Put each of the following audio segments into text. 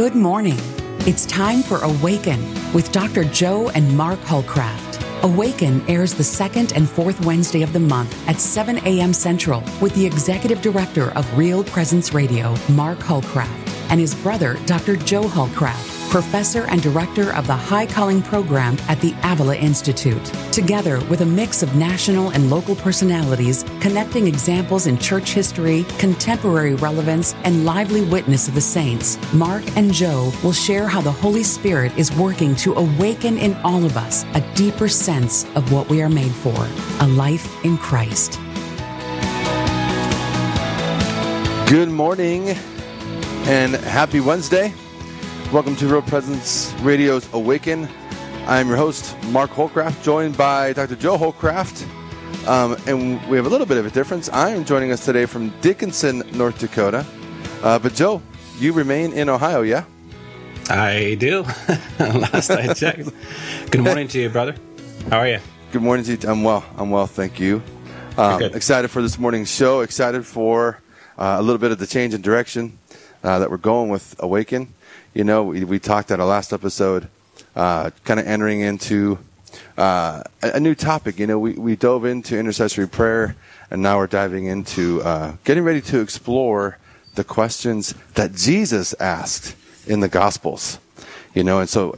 Good morning. It's time for Awaken with Dr. Joe and Mark Hollcraft. Awaken airs the second and fourth Wednesday of the month at 7 a.m. Central with the executive director of Real Presence Radio, Mark Hollcraft, and his brother, Dr. Joe Hollcraft professor and director of the High Calling Program at the Avila Institute. Together with a mix of national and local personalities, connecting examples in church history, contemporary relevance, and lively witness of the saints, Mark and Joe will share how the Holy Spirit is working to awaken in all of us a deeper sense of what we are made for a life in Christ. Good morning and happy Wednesday. Welcome to Real Presence Radio's Awaken. I'm your host, Mark Hollcraft, joined by Dr. Joe Hollcraft. Um, and we have a little bit of a difference. I am joining us today from Dickinson, North Dakota. Uh, but Joe, you remain in Ohio, yeah? I do. Last I checked. Good morning to you, brother. How are you? Good morning to you. I'm well. I'm well, thank you. Um, excited for this morning's show. Excited for uh, a little bit of the change in direction uh, that we're going with Awaken you know, we, we talked at our last episode, uh, kind of entering into uh, a, a, new topic. You know, we, we dove into intercessory prayer, and now we're diving into uh, getting ready to explore the questions that Jesus asked in the Gospels. You know, and so,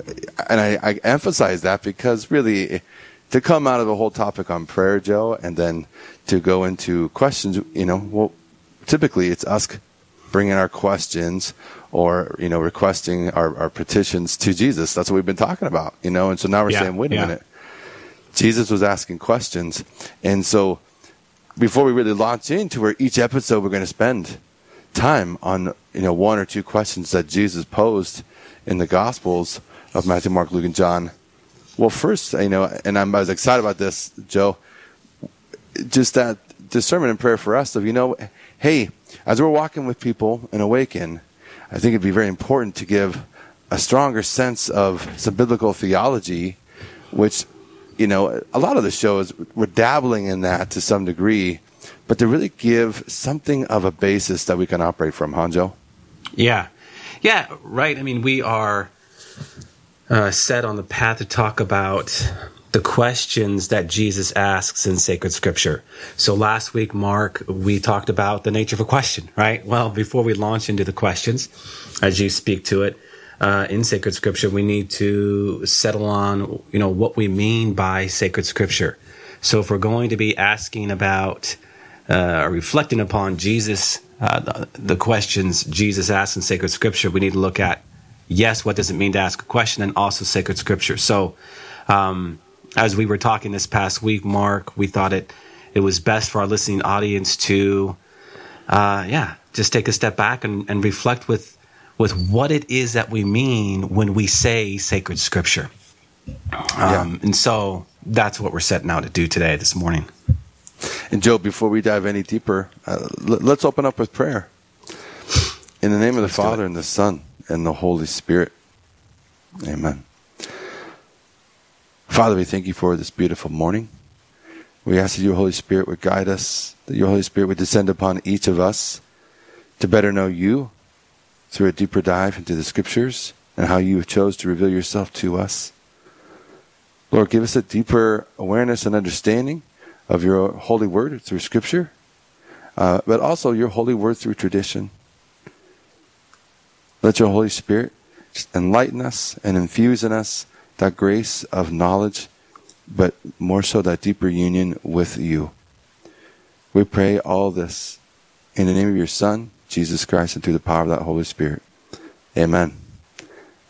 and I, I emphasize that because really, to come out of the whole topic on prayer, Joe, and then to go into questions, you know, well, typically it's us bringing our questions or you know requesting our, our petitions to Jesus. That's what we've been talking about, you know. And so now we're yeah, saying, wait a yeah. minute, Jesus was asking questions, and so before we really launch into where each episode we're going to spend time on you know one or two questions that Jesus posed in the Gospels of Matthew, Mark, Luke, and John. Well, first, you know, and I'm, I was excited about this, Joe. Just that discernment and prayer for us of you know, hey, as we're walking with people and awaken I think it'd be very important to give a stronger sense of some biblical theology, which, you know, a lot of the shows we're dabbling in that to some degree, but to really give something of a basis that we can operate from, Hanjo. Yeah. Yeah, right. I mean, we are uh, set on the path to talk about the questions that Jesus asks in sacred scripture. So last week, Mark, we talked about the nature of a question, right? Well, before we launch into the questions, as you speak to it, uh, in sacred scripture, we need to settle on, you know, what we mean by sacred scripture. So if we're going to be asking about, uh, reflecting upon Jesus, uh, the, questions Jesus asks in sacred scripture, we need to look at, yes, what does it mean to ask a question and also sacred scripture. So, um, as we were talking this past week, Mark, we thought it it was best for our listening audience to, uh, yeah, just take a step back and, and reflect with with what it is that we mean when we say sacred scripture. Um, yeah. And so that's what we're setting out to do today, this morning. And Joe, before we dive any deeper, uh, let's open up with prayer. In the name of the let's Father and the Son and the Holy Spirit. Amen. Father, we thank you for this beautiful morning. We ask that your Holy Spirit would guide us, that your Holy Spirit would descend upon each of us to better know you through a deeper dive into the scriptures and how you have chose to reveal yourself to us. Lord, give us a deeper awareness and understanding of your holy word through scripture, uh, but also your holy word through tradition. Let your Holy Spirit enlighten us and infuse in us that grace of knowledge, but more so that deeper union with you. We pray all this in the name of your Son, Jesus Christ, and through the power of that Holy Spirit. Amen.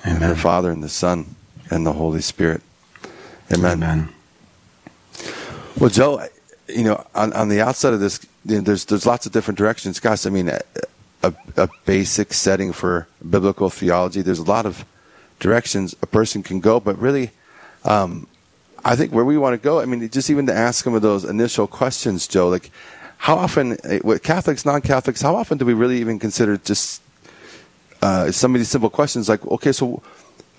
Amen. And the Father and the Son and the Holy Spirit. Amen. Amen. Well, Joe, you know, on, on the outside of this, you know, there's there's lots of different directions, guys. I mean, a, a, a basic setting for biblical theology. There's a lot of directions a person can go. But really, um, I think where we want to go, I mean, just even to ask some of those initial questions, Joe, like how often, eh, with Catholics, non Catholics, how often do we really even consider just uh, some of these simple questions like, okay, so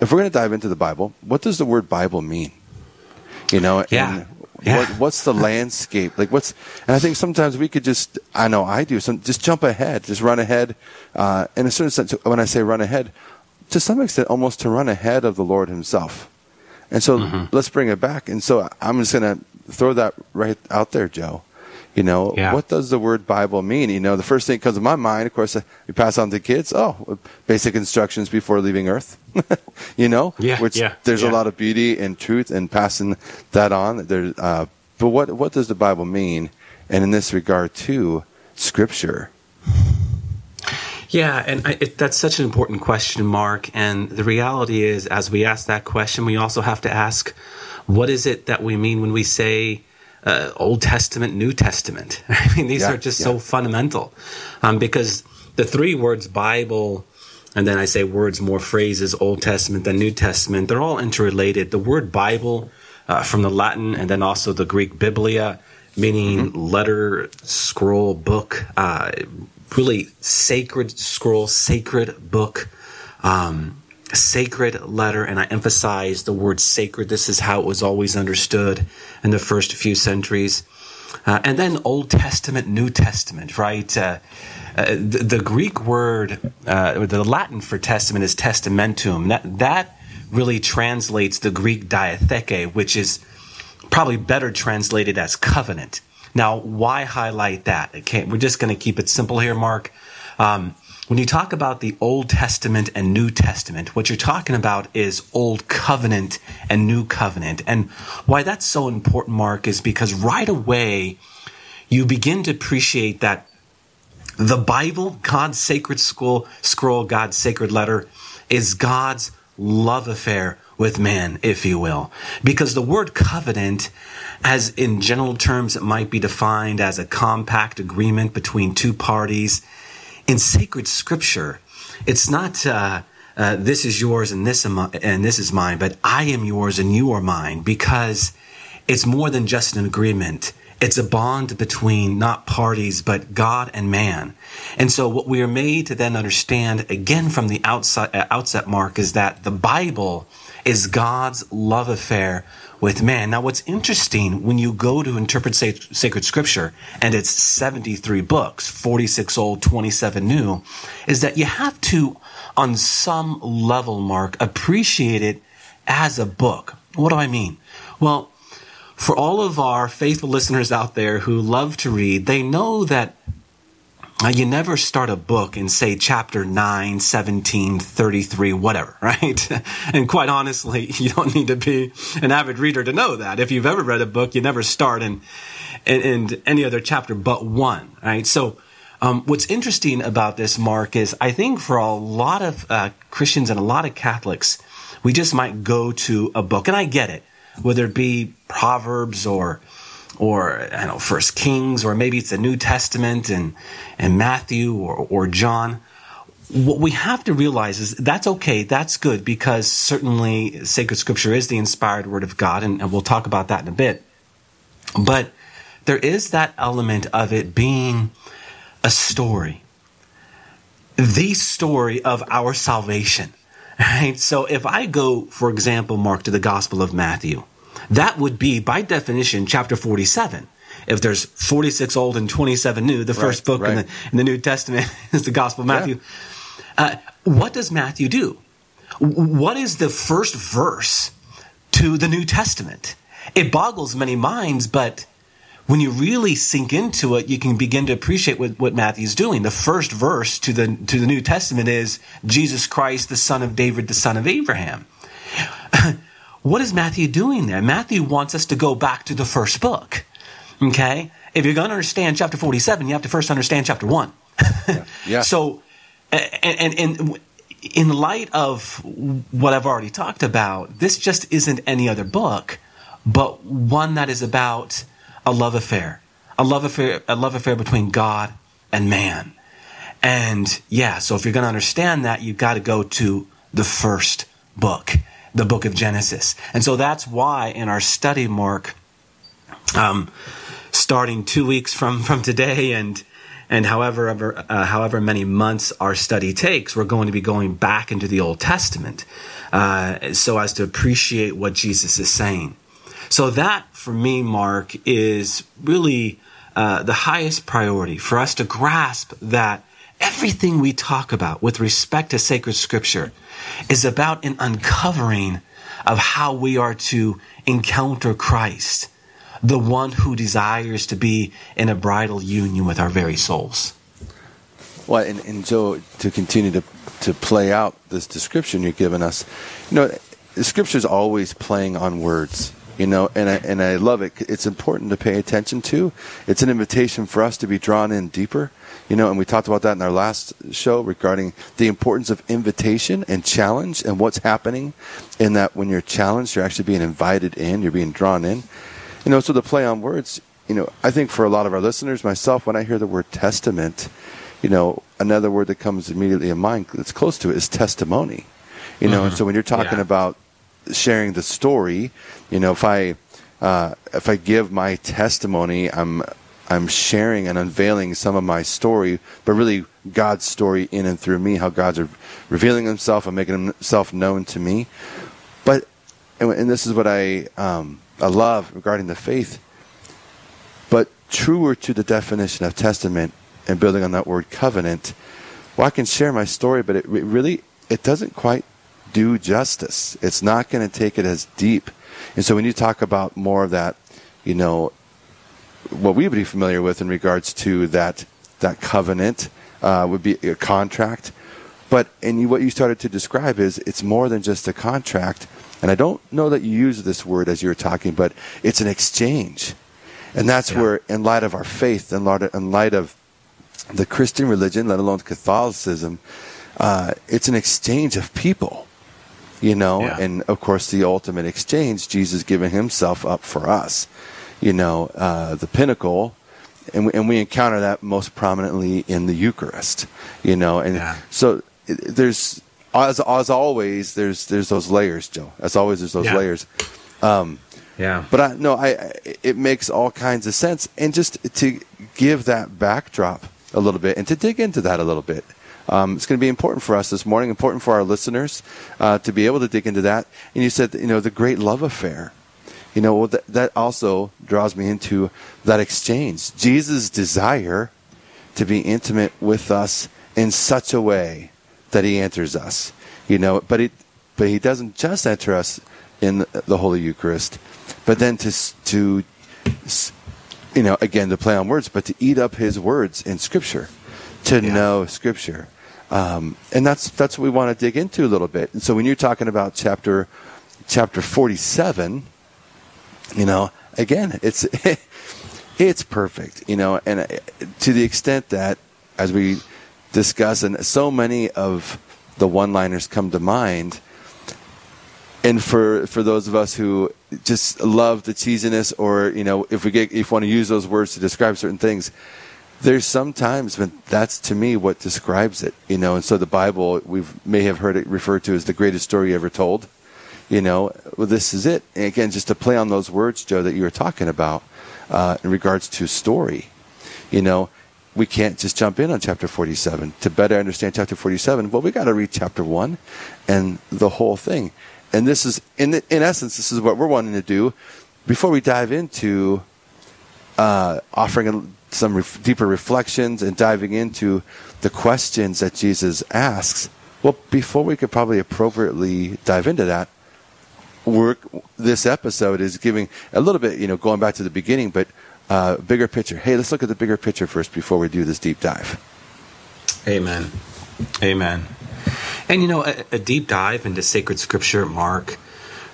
if we're going to dive into the Bible, what does the word Bible mean? You know, yeah. Yeah. What, what's the landscape like? What's and I think sometimes we could just I know I do some just jump ahead, just run ahead. Uh, in a certain sense, when I say run ahead, to some extent, almost to run ahead of the Lord Himself. And so mm-hmm. let's bring it back. And so I'm just going to throw that right out there, Joe. You know, yeah. what does the word Bible mean? You know, the first thing that comes to my mind, of course, uh, we pass on to kids. Oh, basic instructions before leaving Earth. you know, yeah, which yeah, there's yeah. a lot of beauty and truth in passing that on. There, uh, but what what does the Bible mean? And in this regard, too, Scripture. Yeah, and I, it, that's such an important question, Mark. And the reality is, as we ask that question, we also have to ask, what is it that we mean when we say uh, Old Testament, New Testament. I mean, these yeah, are just yeah. so fundamental um, because the three words Bible, and then I say words, more phrases, Old Testament, then New Testament, they're all interrelated. The word Bible uh, from the Latin and then also the Greek Biblia, meaning mm-hmm. letter, scroll, book, uh, really sacred scroll, sacred book. Um, sacred letter, and I emphasize the word sacred. This is how it was always understood in the first few centuries. Uh, and then Old Testament, New Testament, right? Uh, uh, the, the, Greek word, uh, the Latin for testament is testamentum. That, that really translates the Greek diatheke, which is probably better translated as covenant. Now, why highlight that? Okay, we're just going to keep it simple here, Mark. Um, when you talk about the Old Testament and New Testament, what you're talking about is Old Covenant and New Covenant. And why that's so important, Mark, is because right away you begin to appreciate that the Bible, God's sacred scroll, scroll, God's sacred letter, is God's love affair with man, if you will. Because the word covenant, as in general terms, it might be defined as a compact agreement between two parties in sacred scripture, it's not uh, uh, this is yours and this am- and this is mine, but I am yours and you are mine because it's more than just an agreement. It's a bond between not parties, but God and man. And so what we are made to then understand again from the outset, uh, outset mark is that the Bible is God's love affair with man. Now, what's interesting when you go to interpret sacred scripture, and it's 73 books, 46 old, 27 new, is that you have to, on some level, Mark, appreciate it as a book. What do I mean? Well, for all of our faithful listeners out there who love to read, they know that you never start a book and say, chapter 9, 17, 33, whatever, right? and quite honestly, you don't need to be an avid reader to know that. If you've ever read a book, you never start in, in, in any other chapter but one, right? So, um, what's interesting about this, Mark, is I think for a lot of uh, Christians and a lot of Catholics, we just might go to a book, and I get it, whether it be Proverbs or or I know First Kings, or maybe it's the New Testament and and Matthew or or John. What we have to realize is that's okay, that's good because certainly sacred scripture is the inspired word of God, and, and we'll talk about that in a bit. But there is that element of it being a story, the story of our salvation. Right? So if I go, for example, Mark, to the Gospel of Matthew, that would be, by definition, chapter 47. If there's 46 old and 27 new, the right, first book right. in, the, in, the, New Testament is the Gospel of Matthew. Yeah. Uh, what does Matthew do? What is the first verse to the New Testament? It boggles many minds, but when you really sink into it, you can begin to appreciate what, what Matthew's doing. The first verse to the, to the New Testament is Jesus Christ, the son of David, the son of Abraham. What is Matthew doing there? Matthew wants us to go back to the first book. Okay? If you're going to understand chapter 47, you have to first understand chapter 1. yeah. yeah. So, and, and, and in light of what I've already talked about, this just isn't any other book, but one that is about a love affair, a love affair, a love affair between God and man. And yeah, so if you're going to understand that, you've got to go to the first book the book of Genesis. And so that's why in our study, Mark, um, starting two weeks from, from today and and however uh, however many months our study takes, we're going to be going back into the Old Testament uh, so as to appreciate what Jesus is saying. So that, for me, Mark, is really uh, the highest priority for us to grasp that everything we talk about with respect to sacred scripture is about an uncovering of how we are to encounter Christ, the one who desires to be in a bridal union with our very souls. Well, and, and to continue to, to play out this description you're giving us, you know, the scripture is always playing on words you know and I, and I love it. It's important to pay attention to. It's an invitation for us to be drawn in deeper you know and we talked about that in our last show regarding the importance of invitation and challenge and what's happening in that when you're challenged you're actually being invited in you're being drawn in you know so the play on words you know i think for a lot of our listeners myself when i hear the word testament you know another word that comes immediately in mind that's close to it is testimony you know mm-hmm. and so when you're talking yeah. about sharing the story. You know, if I uh, if I give my testimony, I'm I'm sharing and unveiling some of my story, but really God's story in and through me, how God's revealing Himself and making Himself known to me. But and, and this is what I um, I love regarding the faith. But truer to the definition of testament and building on that word covenant, well, I can share my story, but it, it really it doesn't quite do justice. It's not going to take it as deep. And so when you talk about more of that, you know, what we would be familiar with in regards to that that covenant uh, would be a contract. But and you, what you started to describe is it's more than just a contract. And I don't know that you use this word as you were talking, but it's an exchange. And that's yeah. where, in light of our faith, in light of, in light of the Christian religion, let alone Catholicism, uh, it's an exchange of people you know, yeah. and of course the ultimate exchange, Jesus giving himself up for us, you know, uh, the pinnacle. And we, and we encounter that most prominently in the Eucharist, you know, and yeah. so there's as, as always there's there's those layers, Joe. As always, there's those yeah. layers. Um, yeah. But I no, I it makes all kinds of sense, and just to give that backdrop a little bit and to dig into that a little bit. Um, it's going to be important for us this morning, important for our listeners uh, to be able to dig into that. And you said, you know, the great love affair. You know, well, that, that also draws me into that exchange. Jesus' desire to be intimate with us in such a way that he enters us. You know, but it, but he doesn't just enter us in the Holy Eucharist, but then to to you know again to play on words, but to eat up his words in Scripture, to yeah. know Scripture. Um, and that's that's what we want to dig into a little bit. And so when you're talking about chapter chapter 47, you know, again, it's it's perfect, you know, and uh, to the extent that as we discuss, and so many of the one-liners come to mind. And for, for those of us who just love the cheesiness, or you know, if we get if we want to use those words to describe certain things, there's sometimes when that's to me what describes it, you know. And so the Bible, we may have heard it referred to as the greatest story ever told. You know, well, this is it. And again, just to play on those words, Joe, that you were talking about uh, in regards to story. You know, we can't just jump in on chapter 47 to better understand chapter 47. Well, we got to read chapter one and the whole thing. And this is, in in essence, this is what we're wanting to do before we dive into uh, offering some ref- deeper reflections and diving into the questions that Jesus asks. Well, before we could probably appropriately dive into that, work this episode is giving a little bit, you know, going back to the beginning, but uh, bigger picture. Hey, let's look at the bigger picture first before we do this deep dive. Amen. Amen. And you know, a, a deep dive into sacred scripture, Mark,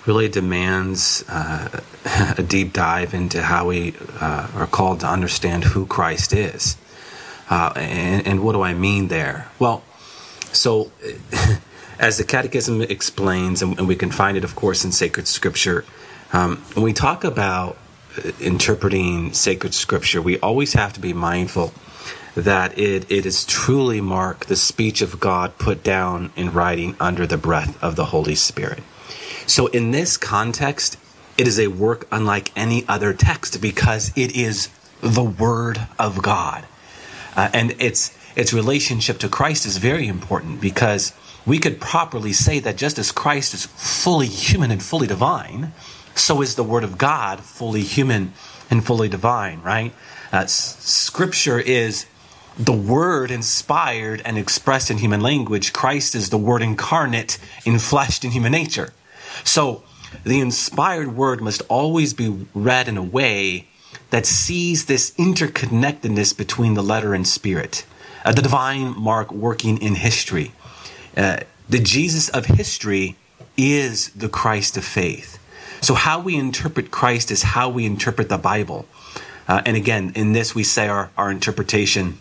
really demands uh, a deep dive into how we uh, are called to understand who Christ is. Uh, and, and, what do I mean there? Well, so as the Catechism explains, and, we can find it, of course, in sacred scripture, um, when we talk about uh, interpreting sacred scripture, we always have to be mindful that it, it is truly mark the speech of God put down in writing under the breath of the Holy Spirit. So, in this context, it is a work unlike any other text because it is the Word of God. Uh, and its, its relationship to Christ is very important because we could properly say that just as Christ is fully human and fully divine, so is the Word of God fully human and fully divine, right? Uh, scripture is the word inspired and expressed in human language. Christ is the word incarnate, infleshed in human nature. So the inspired word must always be read in a way that sees this interconnectedness between the letter and spirit. Uh, the divine mark working in history. Uh, the Jesus of history is the Christ of faith. So, how we interpret Christ is how we interpret the Bible. Uh, and again, in this, we say our, our interpretation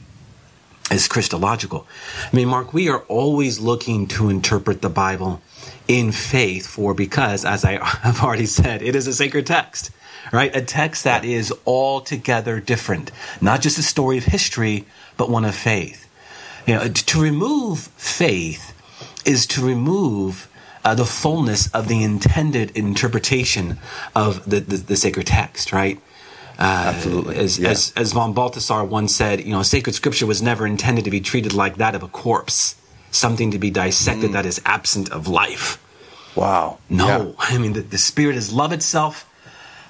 is Christological. I mean, Mark, we are always looking to interpret the Bible in faith for because, as I have already said, it is a sacred text, right? A text that is altogether different, not just a story of history, but one of faith. You know, to remove faith is to remove uh, the fullness of the intended interpretation of the, the, the sacred text, right? Uh, Absolutely. As, yeah. as, as von Balthasar once said, you know, sacred scripture was never intended to be treated like that of a corpse, something to be dissected mm. that is absent of life. Wow. No, yeah. I mean, the, the, spirit is love itself,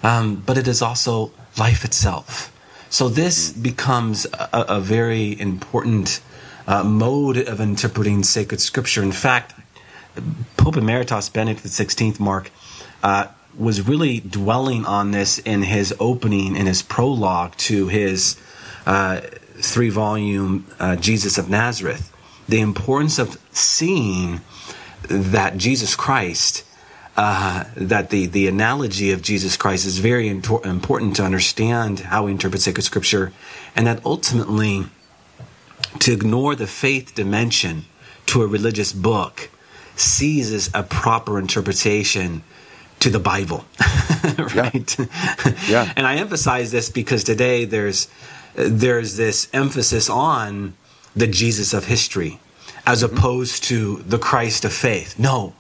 um, but it is also life itself. So this mm. becomes a, a, very important uh, mode of interpreting sacred scripture. In fact, Pope Emeritus Benedict XVI, Mark, uh, was really dwelling on this in his opening, in his prologue to his uh, three volume uh, Jesus of Nazareth. The importance of seeing that Jesus Christ, uh, that the, the analogy of Jesus Christ is very important to understand how we interpret sacred scripture, and that ultimately to ignore the faith dimension to a religious book seizes a proper interpretation to the Bible, right? Yeah. yeah. and I emphasize this because today there's there's this emphasis on the Jesus of history as mm-hmm. opposed to the Christ of faith. No,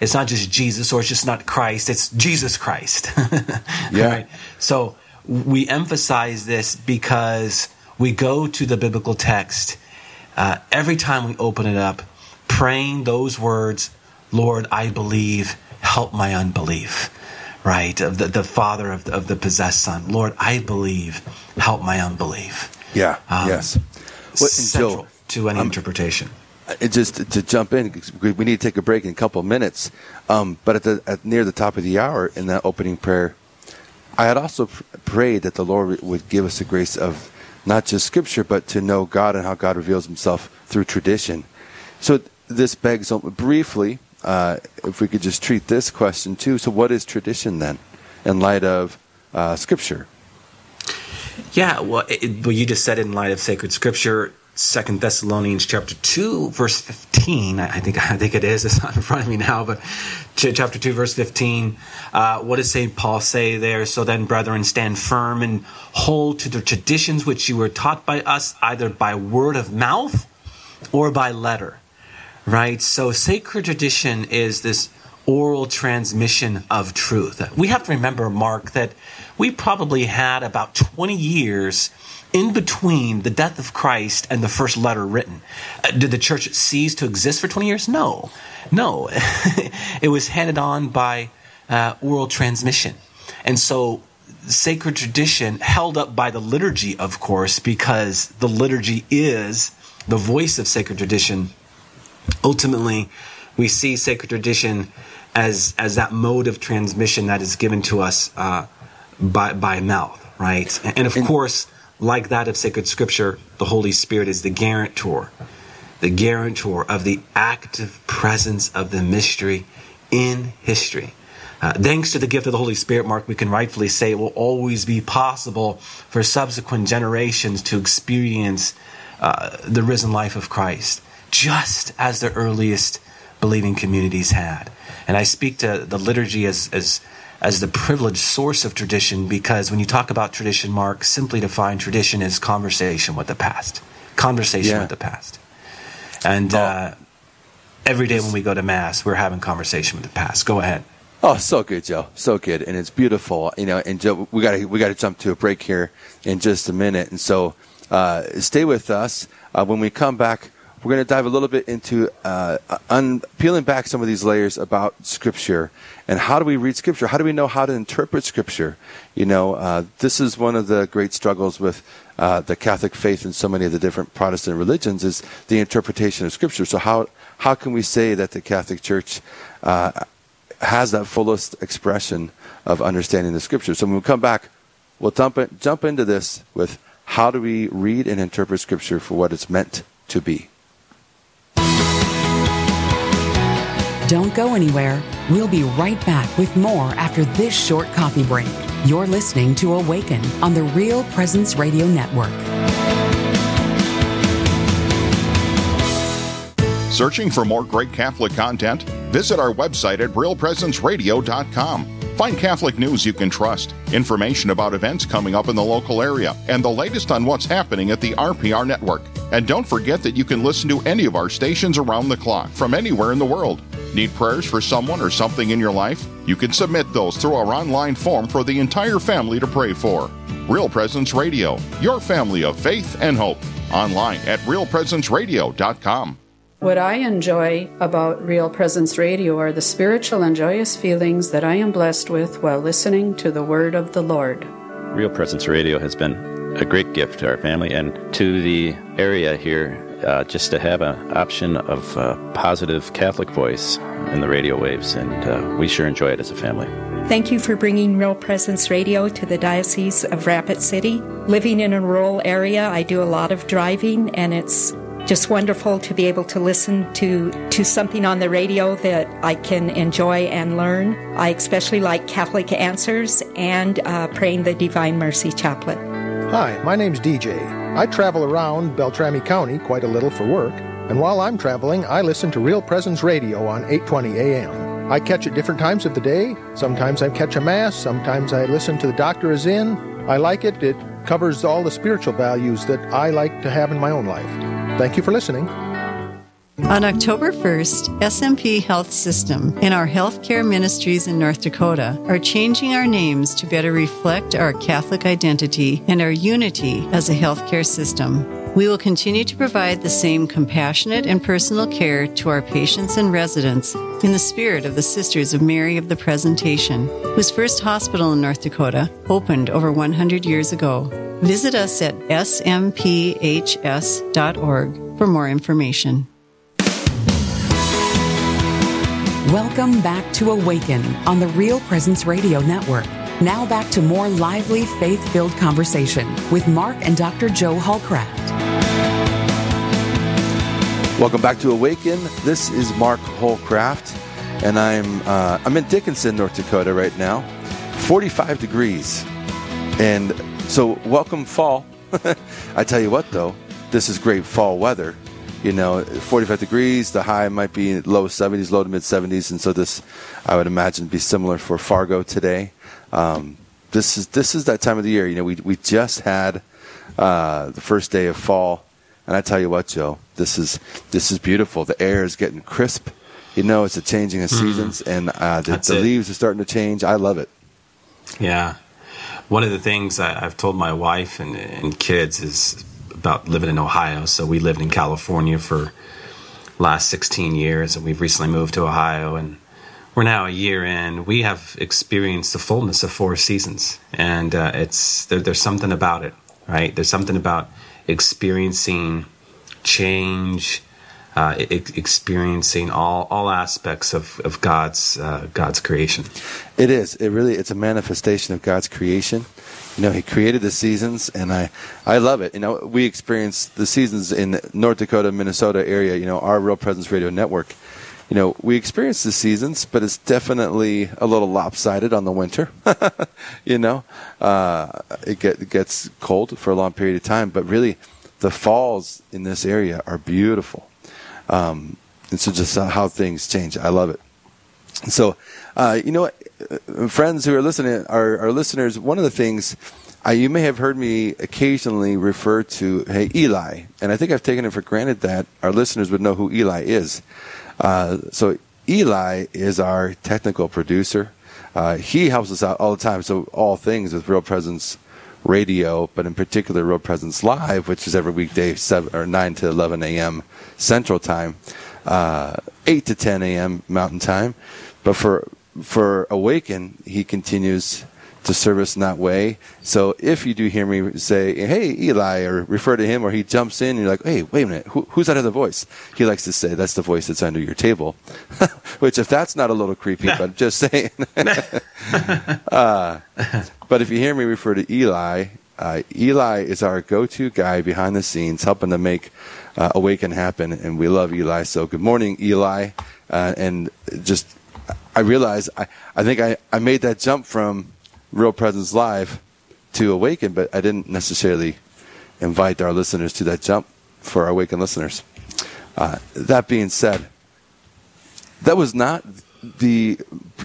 it's not just Jesus or it's just not Christ, it's Jesus Christ. yeah. Right? So we emphasize this because we go to the biblical text uh, every time we open it up, praying those words, Lord, I believe help my unbelief, right? Of the, the father of the, of the possessed son. Lord, I believe, help my unbelief. Yeah, um, yes. Well, central to any um, interpretation. It just to jump in, we need to take a break in a couple of minutes. Um, but at the at near the top of the hour in that opening prayer, I had also pr- prayed that the Lord would give us the grace of not just Scripture, but to know God and how God reveals Himself through tradition. So this begs briefly uh, if we could just treat this question too. So, what is tradition then, in light of uh, Scripture? Yeah, well, it, well, you just said in light of sacred Scripture. Second Thessalonians chapter two, verse fifteen. I think I think it is. It's not in front of me now, but chapter two, verse fifteen. Uh, what does Saint Paul say there? So then, brethren, stand firm and hold to the traditions which you were taught by us, either by word of mouth or by letter right? So sacred tradition is this oral transmission of truth. We have to remember, Mark, that we probably had about 20 years in between the death of Christ and the first letter written. Uh, did the church cease to exist for 20 years? No. No. it was handed on by uh, oral transmission. And so sacred tradition held up by the liturgy, of course, because the liturgy is the voice of sacred tradition ultimately, we see sacred tradition as as that mode of transmission that is given to us uh, by by mouth, right? And of course, like that of sacred scripture, the Holy Spirit is the guarantor, the guarantor of the active presence of the mystery in history. Uh, thanks to the gift of the Holy Spirit, Mark, we can rightfully say it will always be possible for subsequent generations to experience uh, the risen life of Christ just as the earliest believing communities had. And I speak to the liturgy as, as, as the privileged source of tradition because when you talk about tradition, Mark, simply define tradition as conversation with the past. Conversation yeah. with the past. And oh. uh, every day when we go to Mass, we're having conversation with the past. Go ahead. Oh, so good, Joe. So good, and it's beautiful. You know, and Joe, we got to we got to jump to a break here in just a minute, and so uh, stay with us uh, when we come back we're going to dive a little bit into uh, un- peeling back some of these layers about Scripture and how do we read Scripture? How do we know how to interpret Scripture? You know, uh, this is one of the great struggles with uh, the Catholic faith and so many of the different Protestant religions is the interpretation of Scripture. So how how can we say that the Catholic Church uh, has that fullest expression of understanding the Scripture? So when we come back, we'll jump in, jump into this with how do we read and interpret Scripture for what it's meant to be. Don't go anywhere. We'll be right back with more after this short coffee break. You're listening to Awaken on the Real Presence Radio Network. Searching for more great Catholic content? Visit our website at realpresenceradio.com. Find Catholic news you can trust, information about events coming up in the local area, and the latest on what's happening at the RPR network. And don't forget that you can listen to any of our stations around the clock from anywhere in the world. Need prayers for someone or something in your life? You can submit those through our online form for the entire family to pray for. Real Presence Radio, your family of faith and hope. Online at realpresenceradio.com. What I enjoy about Real Presence Radio are the spiritual and joyous feelings that I am blessed with while listening to the Word of the Lord. Real Presence Radio has been a great gift to our family and to the area here uh, just to have an option of uh, positive Catholic voice in the radio waves, and uh, we sure enjoy it as a family. Thank you for bringing Real Presence Radio to the Diocese of Rapid City. Living in a rural area, I do a lot of driving, and it's just wonderful to be able to listen to to something on the radio that I can enjoy and learn. I especially like Catholic Answers and uh, praying the Divine Mercy Chaplet. Hi, my name's DJ. I travel around Beltrami County quite a little for work, and while I'm traveling, I listen to Real Presence Radio on 820 AM. I catch at different times of the day. Sometimes I catch a Mass, sometimes I listen to The Doctor Is In. I like it, it covers all the spiritual values that I like to have in my own life. Thank you for listening. On October 1st, SMP Health System and our healthcare ministries in North Dakota are changing our names to better reflect our Catholic identity and our unity as a healthcare system. We will continue to provide the same compassionate and personal care to our patients and residents in the spirit of the Sisters of Mary of the Presentation, whose first hospital in North Dakota opened over 100 years ago. Visit us at smphs.org for more information. Welcome back to Awaken on the Real Presence Radio Network. Now back to more lively, faith filled conversation with Mark and Dr. Joe Hollcraft. Welcome back to Awaken. This is Mark Hollcraft, and I'm uh, I'm in Dickinson, North Dakota right now. 45 degrees, and so welcome fall. I tell you what, though, this is great fall weather you know, 45 degrees. The high might be low 70s, low to mid 70s, and so this, I would imagine, be similar for Fargo today. Um, this is this is that time of the year. You know, we we just had uh, the first day of fall, and I tell you what, Joe, this is this is beautiful. The air is getting crisp. You know, it's a changing of mm-hmm. seasons, mm. and uh, the, the leaves are starting to change. I love it. Yeah, one of the things I, have told my wife and, and kids is about living in Ohio. So we lived in California for last 16 years, and we've recently moved to Ohio, and we're now a year in. We have experienced the fullness of four seasons, and uh, it's there, there's something about it, right? There's something about experiencing change, uh, experiencing all all aspects of of God's uh, God's creation. It is. It really. It's a manifestation of God's creation you know, he created the seasons, and I, I love it. You know, we experience the seasons in North Dakota, Minnesota area. You know, our Real Presence Radio Network. You know, we experience the seasons, but it's definitely a little lopsided on the winter. you know, uh, it, get, it gets cold for a long period of time, but really, the falls in this area are beautiful. Um, and so, just how things change, I love it. So, uh, you know what? Friends who are listening, our, our listeners, one of the things uh, you may have heard me occasionally refer to, hey, Eli, and I think I've taken it for granted that our listeners would know who Eli is. Uh, so Eli is our technical producer. Uh, he helps us out all the time. So all things with Real Presence radio, but in particular Real Presence Live, which is every weekday seven or nine to eleven a.m. Central Time, uh, eight to ten a.m. Mountain Time. But for for Awaken, he continues to service in that way. So if you do hear me say, "Hey, Eli," or refer to him, or he jumps in, and you're like, "Hey, wait a minute, Who, who's that other voice?" He likes to say, "That's the voice that's under your table," which if that's not a little creepy, but just saying. uh, but if you hear me refer to Eli, uh, Eli is our go-to guy behind the scenes, helping to make uh, Awaken happen, and we love Eli. So good morning, Eli, uh, and just. I realize I, I think I, I made that jump from Real Presence Live to Awaken, but I didn't necessarily invite our listeners to that jump for our Awaken listeners. Uh, that being said, that was not the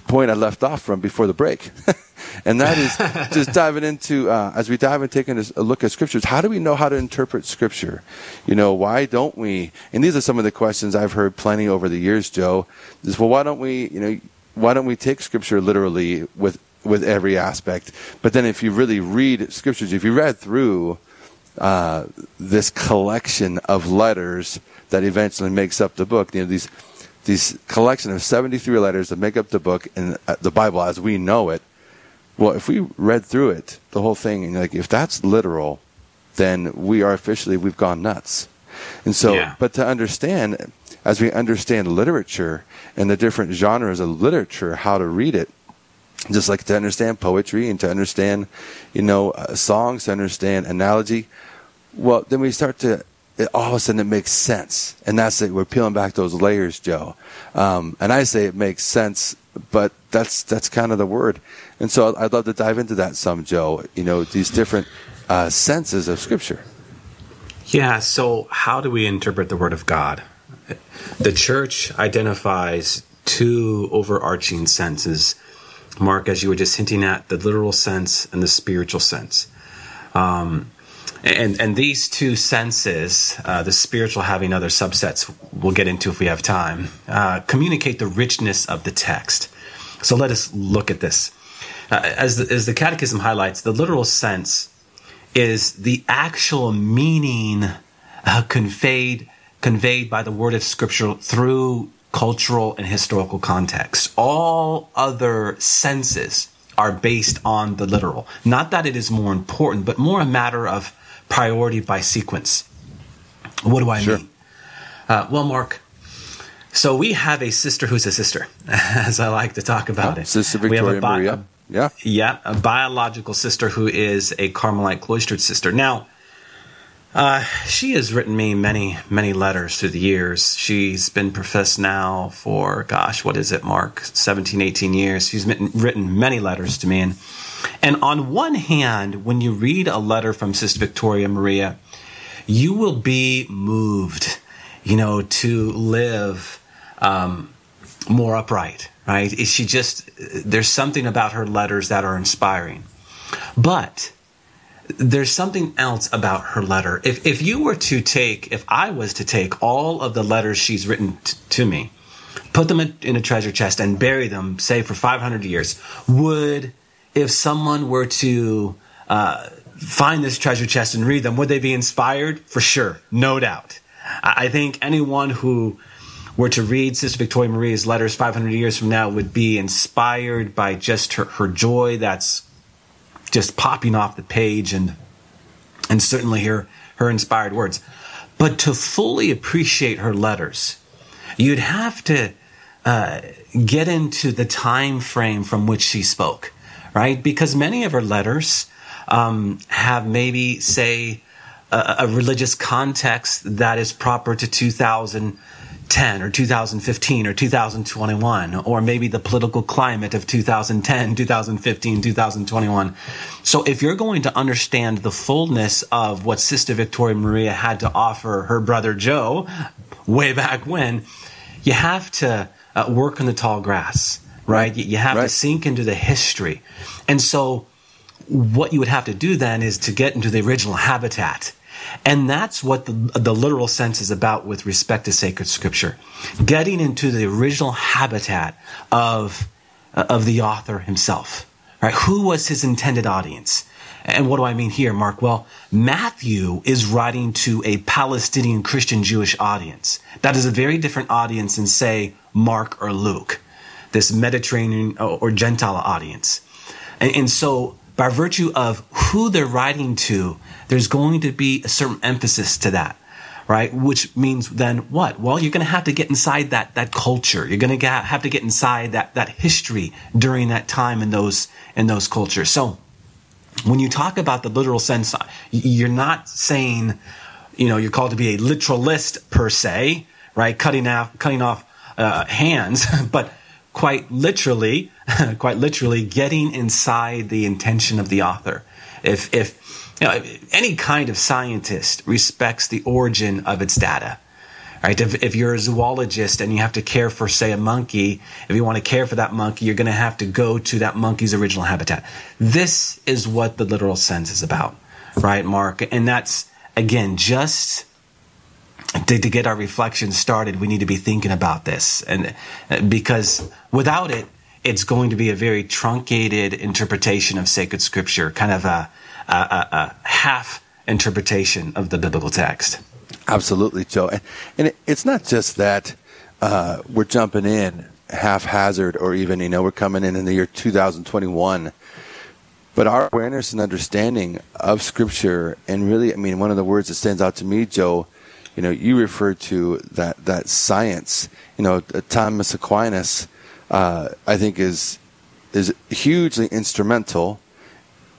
point I left off from before the break. and that is just diving into, uh, as we dive and taking a look at scriptures, how do we know how to interpret scripture? You know, why don't we? And these are some of the questions I've heard plenty over the years, Joe. Is, well, why don't we, you know, why don't we take scripture literally with with every aspect. But then if you really read scriptures, if you read through uh, this collection of letters that eventually makes up the book, you know, these these collection of 73 letters that make up the book and uh, the Bible as we know it. Well, if we read through it, the whole thing, and like if that's literal, then we are officially we've gone nuts. And so, yeah. but to understand, as we understand literature and the different genres of literature, how to read it, just like to understand poetry and to understand, you know, uh, songs, to understand analogy. Well, then we start to, it, all of a sudden it makes sense. And that's it. We're peeling back those layers, Joe. Um, and I say it makes sense, but that's, that's kind of the word. And so I'd love to dive into that some, Joe, you know, these different uh, senses of Scripture. Yeah. So how do we interpret the Word of God? The church identifies two overarching senses Mark, as you were just hinting at, the literal sense and the spiritual sense. Um, and, and these two senses, uh, the spiritual having other subsets we'll get into if we have time, uh, communicate the richness of the text. So let us look at this. Uh, as, the, as the Catechism highlights, the literal sense is the actual meaning uh, conveyed conveyed by the word of Scripture through cultural, and historical context. All other senses are based on the literal. Not that it is more important, but more a matter of priority by sequence. What do I sure. mean? Uh, well, Mark, so we have a sister who's a sister, as I like to talk about oh, it. Sister Victoria bi- Maria. Yeah. Yeah, a biological sister who is a Carmelite cloistered sister. Now, uh, she has written me many, many letters through the years. She's been professed now for, gosh, what is it, Mark? 17, 18 years. She's written many letters to me. And, and on one hand, when you read a letter from Sister Victoria Maria, you will be moved, you know, to live um, more upright, right? Is she just, there's something about her letters that are inspiring. But there's something else about her letter. If if you were to take, if I was to take all of the letters she's written t- to me, put them in, in, a treasure chest and bury them, say for 500 years, would if someone were to uh, find this treasure chest and read them, would they be inspired? For sure, no doubt. I, I think anyone who were to read Sister Victoria Maria's letters 500 years from now would be inspired by just her, her joy that's just popping off the page and and certainly her her inspired words. But to fully appreciate her letters, you'd have to uh, get into the time frame from which she spoke, right? Because many of her letters um, have maybe, say, a, a, religious context that is proper to 2000 2010 or 2015 or 2021, or maybe the political climate of 2010, 2015, 2021. So if you're going to understand the fullness of what Sister Victoria Maria had to offer her brother Joe way back when, you have to uh, work in the tall grass, right? You, you have right. to sink into the history. And so what you would have to do then is to get into the original habitat and that's what the, the literal sense is about with respect to sacred scripture. Getting into the original habitat of, uh, of the author himself, right? Who was his intended audience? And what do I mean here, Mark? Well, Matthew is writing to a Palestinian Christian Jewish audience. That is a very different audience than, say, Mark or Luke, this Mediterranean or Gentile audience. And, and so, by virtue of who they're writing to, there's going to be a certain emphasis to that right? Which means then what? Well, you're going to have to get inside that that culture. You're going to have to get inside that that history during that time in those in those cultures. So when you talk about the literal sense, you're not saying, you know, you're called to be a literalist per se, right? Cutting off cutting off uh, hands, but quite literally, quite literally, getting inside the intention of the author. If if you know, any kind of scientist respects the origin of its data. Right? If, if you're a zoologist and you have to care for, say, a monkey, if you want to care for that monkey, you're going to have to go to that monkey's original habitat. This is what the literal sense is about, right, Mark? And that's, again, just to, to get our reflection started, we need to be thinking about this. And uh, because without it, it's going to be a very truncated interpretation of sacred scripture, kind of a, a, a, a half interpretation of the biblical text. Absolutely, Joe. And, and it, it's not just that uh, we're jumping in haphazard or even, you know, we're coming in in the year 2021. But our awareness and understanding of Scripture, and really, I mean, one of the words that stands out to me, Joe, you know, you referred to that, that science. You know, Thomas Aquinas, uh, I think, is is hugely instrumental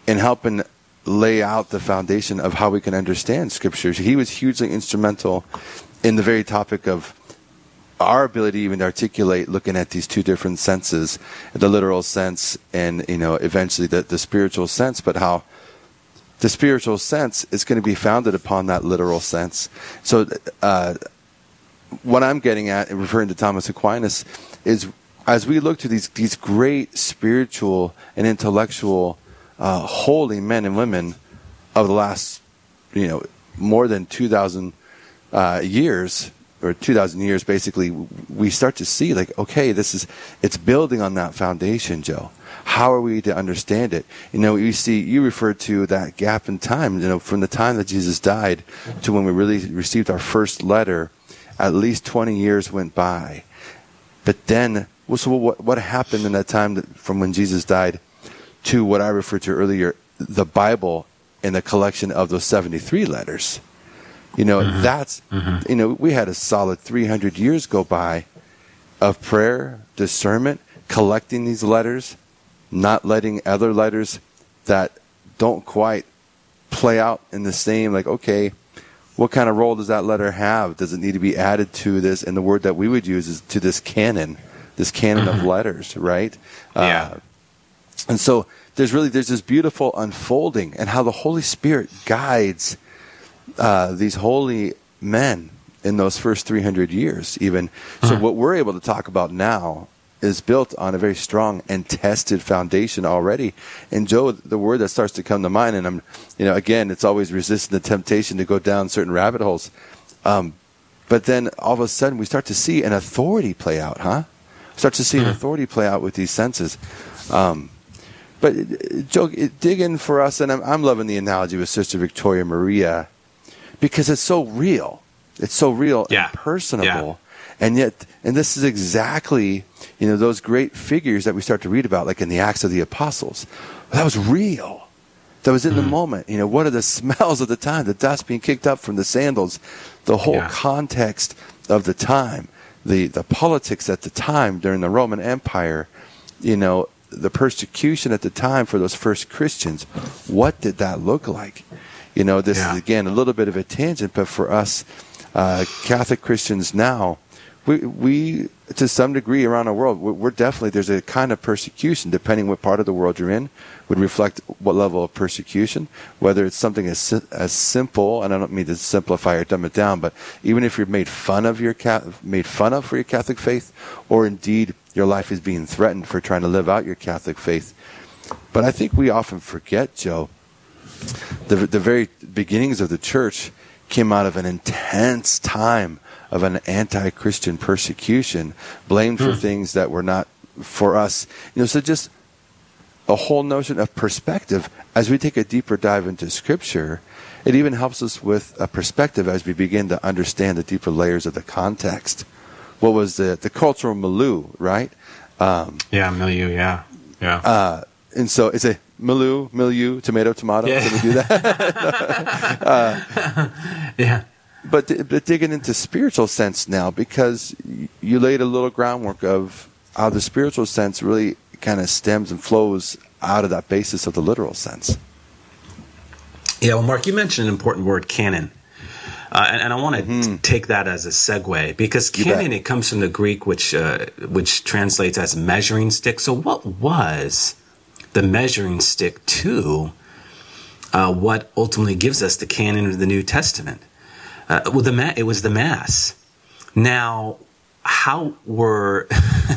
in helping lay out the foundation of how we can understand scriptures. He was hugely instrumental in the very topic of our ability even to articulate looking at these two different senses, the literal sense and, you know, eventually the, the spiritual sense, but how the spiritual sense is going to be founded upon that literal sense. So, uh, what I'm getting at, referring to Thomas Aquinas, is as we look to these these great spiritual and intellectual uh, holy men and women of the last, you know, more than 2,000 uh, years or 2,000 years, basically, we start to see like, okay, this is, it's building on that foundation, Joe. How are we to understand it? You know, you see, you referred to that gap in time, you know, from the time that Jesus died to when we really received our first letter, at least 20 years went by. But then, well, so what, what happened in that time that, from when Jesus died to what I referred to earlier, the Bible and the collection of those 73 letters. You know, mm-hmm. that's, mm-hmm. you know, we had a solid 300 years go by of prayer, discernment, collecting these letters, not letting other letters that don't quite play out in the same, like, okay, what kind of role does that letter have? Does it need to be added to this? And the word that we would use is to this canon, this canon of mm-hmm. letters, right? Yeah. Uh, and so there's really there's this beautiful unfolding and how the Holy Spirit guides uh, these holy men in those first 300 years even so uh-huh. what we're able to talk about now is built on a very strong and tested foundation already and joe the word that starts to come to mind and i'm you know again it's always resisting the temptation to go down certain rabbit holes um, but then all of a sudden we start to see an authority play out huh start to see uh-huh. an authority play out with these senses um, but uh, Joe, dig in for us, and I'm, I'm loving the analogy with Sister Victoria Maria because it's so real. It's so real yeah. and personable. Yeah. And yet, and this is exactly, you know, those great figures that we start to read about, like in the Acts of the Apostles. That was real. That was in mm-hmm. the moment. You know, what are the smells of the time? The dust being kicked up from the sandals, the whole yeah. context of the time, the, the politics at the time during the Roman Empire, you know, the persecution at the time for those first Christians, what did that look like? You know, this yeah. is again a little bit of a tangent, but for us uh, Catholic Christians now, we, we to some degree around the world, we're definitely there's a kind of persecution depending what part of the world you're in would reflect what level of persecution. Whether it's something as as simple, and I don't mean to simplify or dumb it down, but even if you're made fun of your made fun of for your Catholic faith, or indeed your life is being threatened for trying to live out your Catholic faith. But I think we often forget, Joe, the, the very beginnings of the church came out of an intense time of an anti-Christian persecution, blamed for hmm. things that were not for us. You know, so just a whole notion of perspective, as we take a deeper dive into Scripture, it even helps us with a perspective as we begin to understand the deeper layers of the context. What was the, the cultural milieu, right? Um, yeah, milieu, yeah. Yeah. Uh, and so it's a milieu, milieu, tomato, tomato. Yeah. Can we do that? uh, yeah. But, but digging into spiritual sense now, because you laid a little groundwork of how the spiritual sense really kind of stems and flows out of that basis of the literal sense. Yeah, well, Mark, you mentioned an important word, canon. Uh, and, and, I want to mm-hmm. take that as a segue because canon it comes from the Greek, which uh, which translates as measuring stick. So, what was the measuring stick to uh, what ultimately gives us the canon of the New Testament? Uh, well, the ma- it was the Mass. Now, how were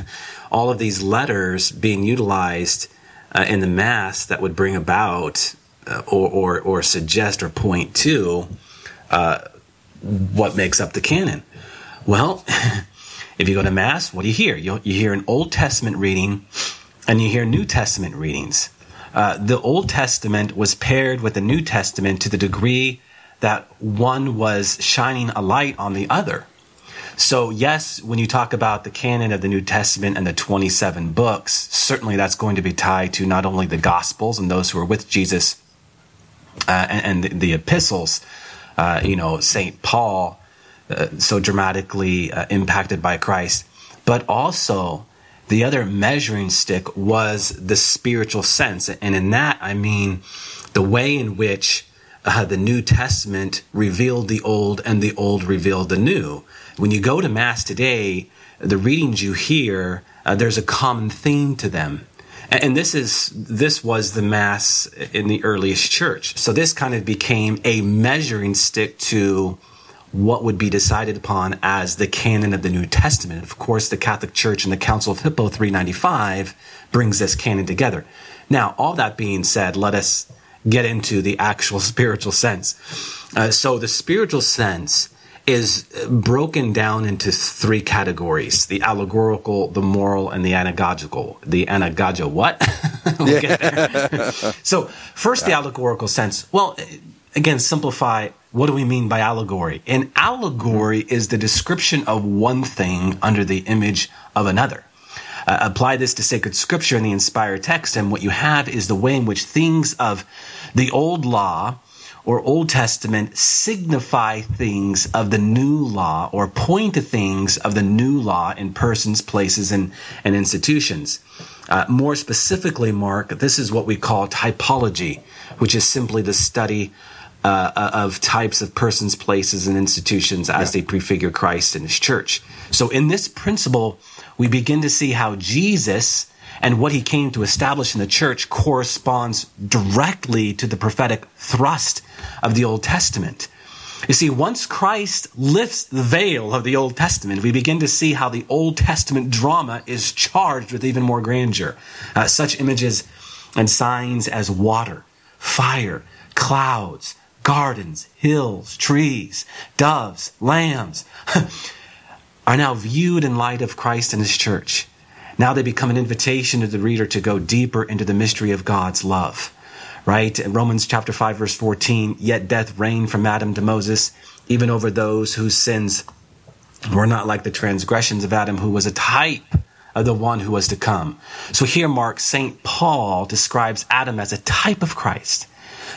all of these letters being utilized uh, in the Mass that would bring about uh, or, or, or suggest or point to uh, what makes up the canon? Well, if you go to Mass, what do you hear? You, you hear an Old Testament reading and you hear New Testament readings. Uh, the Old Testament was paired with the New Testament to the degree that one was shining a light on the other. So, yes, when you talk about the canon of the New Testament and the 27 books, certainly that's going to be tied to not only the Gospels and those who are with Jesus uh, and, and the, the, epistles, uh, you know, St. Paul, uh, so dramatically uh, impacted by Christ, but also the other measuring stick was the spiritual sense. And in that, I mean the way in which uh, the New Testament revealed the old and the old revealed the new. When you go to Mass today, the readings you hear, uh, there's a common theme to them. And, and this is this was the Mass in the earliest church. So this kind of became a measuring stick to what would be decided upon as the canon of the New Testament. Of course, the Catholic Church and the Council of Hippo 395 brings this canon together. Now, all that being said, let us get into the actual spiritual sense. Uh, so the spiritual sense is broken down into three categories the allegorical, the moral, and the anagogical. The anagogia, what? so, first, the allegorical sense. Well, again, simplify what do we mean by allegory? An allegory is the description of one thing under the image of another. Uh, apply this to sacred scripture and the inspired text, and what you have is the way in which things of the old law or Old Testament signify things of the new law or point to things of the new law in persons, places, and, and institutions. Uh, more specifically, Mark, this is what we call typology, which is simply the study uh, uh of types of persons, places, and institutions as yeah. they prefigure Christ and his church. So, in this principle, we begin to see how Jesus and what he came to establish in the church corresponds directly to the prophetic thrust of the Old Testament. You see, once Christ lifts the veil of the Old Testament, we begin to see how the Old Testament drama is charged with even more grandeur. Uh, such images and signs as water, fire, clouds, gardens, hills, trees, doves, lambs are now viewed in light of Christ and his church. Now they become an invitation to the reader to go deeper into the mystery of God's love. Right? In Romans chapter 5 verse 14, yet death reigned from Adam to Moses, even over those whose sins were not like the transgressions of Adam, who was a type of the one who was to come. So here, Mark, St. Paul describes Adam as a type of Christ.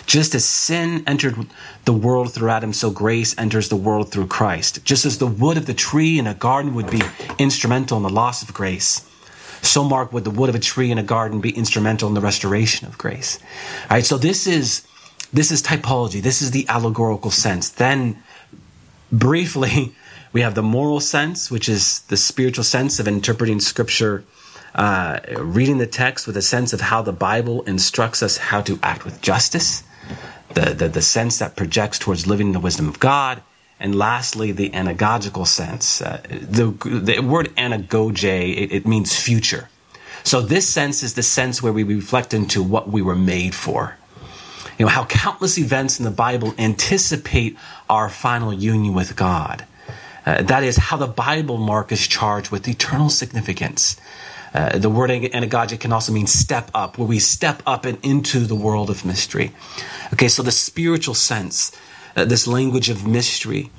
Just as sin entered the world through Adam, so grace enters the world through Christ. Just as the wood of the tree in a garden would be instrumental in the loss of grace, so mark would the wood of a tree in a garden be instrumental in the restoration of grace. All right, so this is this is typology. This is the allegorical sense. Then briefly, we have the moral sense, which is the spiritual sense of interpreting scripture, uh, reading the text with a sense of how the Bible instructs us how to act with justice, the, the, the sense that projects towards living in the wisdom of God, and lastly, the anagogical sense. Uh, the, the word anagoge, it, it means future. So this sense is the sense where we reflect into what we were made for. You know, how countless events in the Bible anticipate our final union with God. Uh, that is how the Bible mark is charged with eternal significance. Uh, the word anagogia can also mean step up, where we step up and into the world of mystery. Okay, so the spiritual sense, uh, this language of mystery,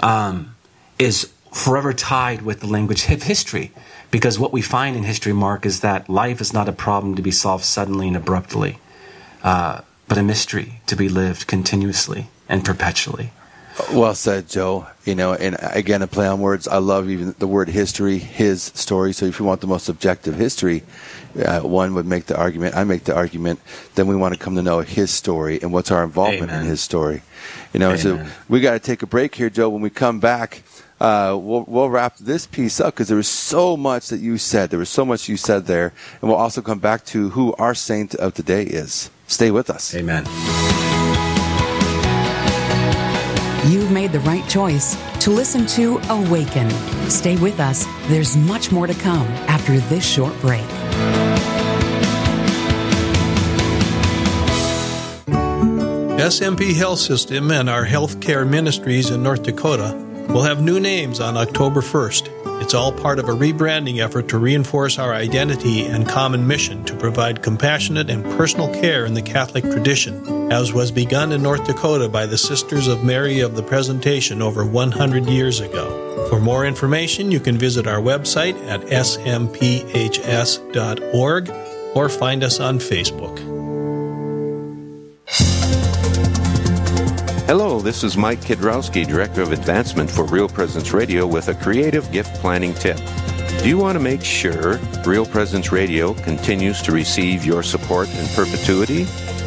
um, is forever tied with the language of history. Because what we find in history, Mark, is that life is not a problem to be solved suddenly and abruptly, uh, but a mystery to be lived continuously and perpetually. Well said, Joe. You know, and again, a play on words. I love even the word history, his story. So if you want the most objective history, uh, one would make the argument. I make the argument. Then we want to come to know his story and what's our involvement Amen. in his story. You know, Amen. so we got to take a break here, Joe. When we come back, uh, we'll, we'll wrap this piece up because there was so much that you said. There was so much you said there, and we'll also come back to who our saint of today is. Stay with us. Amen. You've made the right choice to listen to Awaken. Stay with us. There's much more to come after this short break. SMP Health System and our healthcare ministries in North Dakota will have new names on October 1st. It's all part of a rebranding effort to reinforce our identity and common mission to provide compassionate and personal care in the Catholic tradition, as was begun in North Dakota by the Sisters of Mary of the Presentation over 100 years ago. For more information, you can visit our website at smphs.org or find us on Facebook. This is Mike Kidrowski, Director of Advancement for Real Presence Radio, with a creative gift planning tip. Do you want to make sure Real Presence Radio continues to receive your support in perpetuity?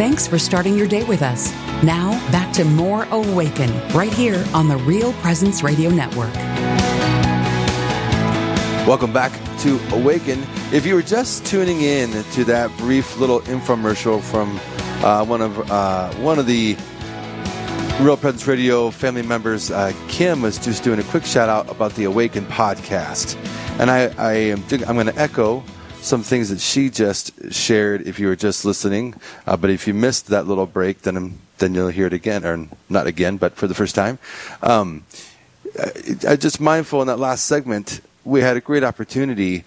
Thanks for starting your day with us. Now, back to more Awaken right here on the Real Presence Radio Network. Welcome back to Awaken. If you were just tuning in to that brief little infomercial from uh, one of uh, one of the Real Presence Radio family members, uh, Kim was just doing a quick shout out about the Awaken podcast, and I, I am I'm going to echo some things that she just shared if you were just listening. Uh, but if you missed that little break, then then you'll hear it again, or not again, but for the first time. Um, I, I just mindful in that last segment, we had a great opportunity.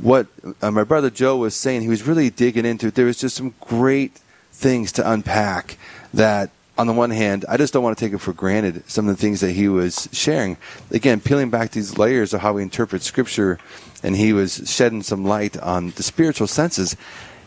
What uh, my brother Joe was saying, he was really digging into. It. There was just some great things to unpack that on the one hand, I just don't want to take it for granted some of the things that he was sharing. Again, peeling back these layers of how we interpret Scripture, and he was shedding some light on the spiritual senses,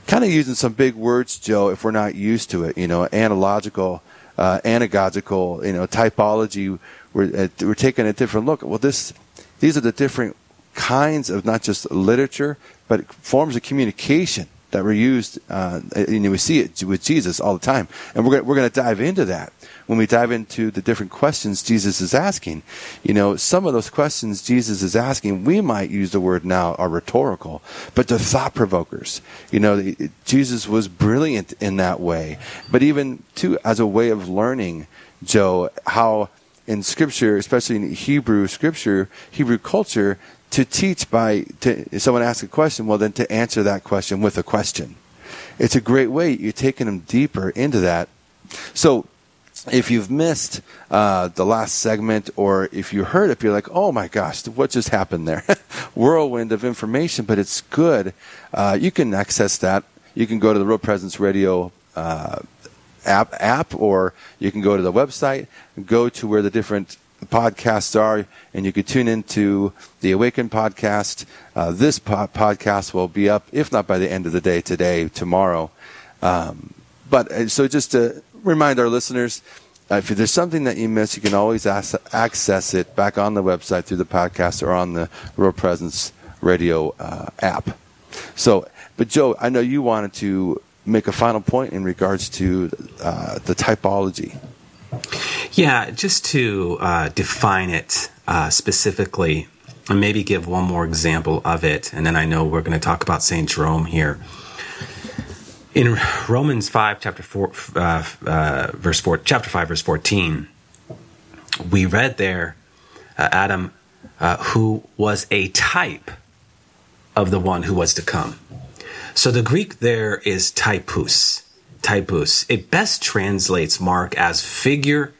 kind of using some big words, Joe, if we're not used to it. You know, analogical, uh, anagogical, you know, typology. We're uh, we're taking a different look. Well, this these are the different kinds of not just literature, but forms of communication that were used, uh, and we see it with Jesus all the time. And we're gonna, we're going to dive into that when we dive into the different questions Jesus is asking. You know, some of those questions Jesus is asking, we might use the word now are rhetorical, but they're thought provokers. You know, Jesus was brilliant in that way. But even too, as a way of learning, Joe, how in scripture, especially in Hebrew scripture, Hebrew culture, to teach by to, someone asks a question, well, then to answer that question with a question. It's a great way. You're taking them deeper into that. So, if you've missed uh, the last segment or if you heard it, you're like, oh my gosh, what just happened there? Whirlwind of information, but it's good. Uh, you can access that. You can go to the Real Presence Radio uh, app, app, or you can go to the website, go to where the different podcasts are, and you can tune into the Awaken podcast. Uh, this po- podcast will be up, if not by the end of the day today, tomorrow. Um, but uh, so just to remind our listeners, uh, if there's something that you miss, you can always access it back on the website through the podcast or on the Real Presence Radio uh, app. So, but Joe, I know you wanted to make a final point in regards to uh, the typology. Yeah, just to uh, define it uh, specifically, and maybe give one more example of it, and then I know we're going to talk about Saint Jerome here. In Romans five, chapter four, uh, uh, verse four, chapter five, verse fourteen, we read there uh, Adam, uh, who was a type of the one who was to come. So the Greek there is typus. Typus. It best translates Mark as figure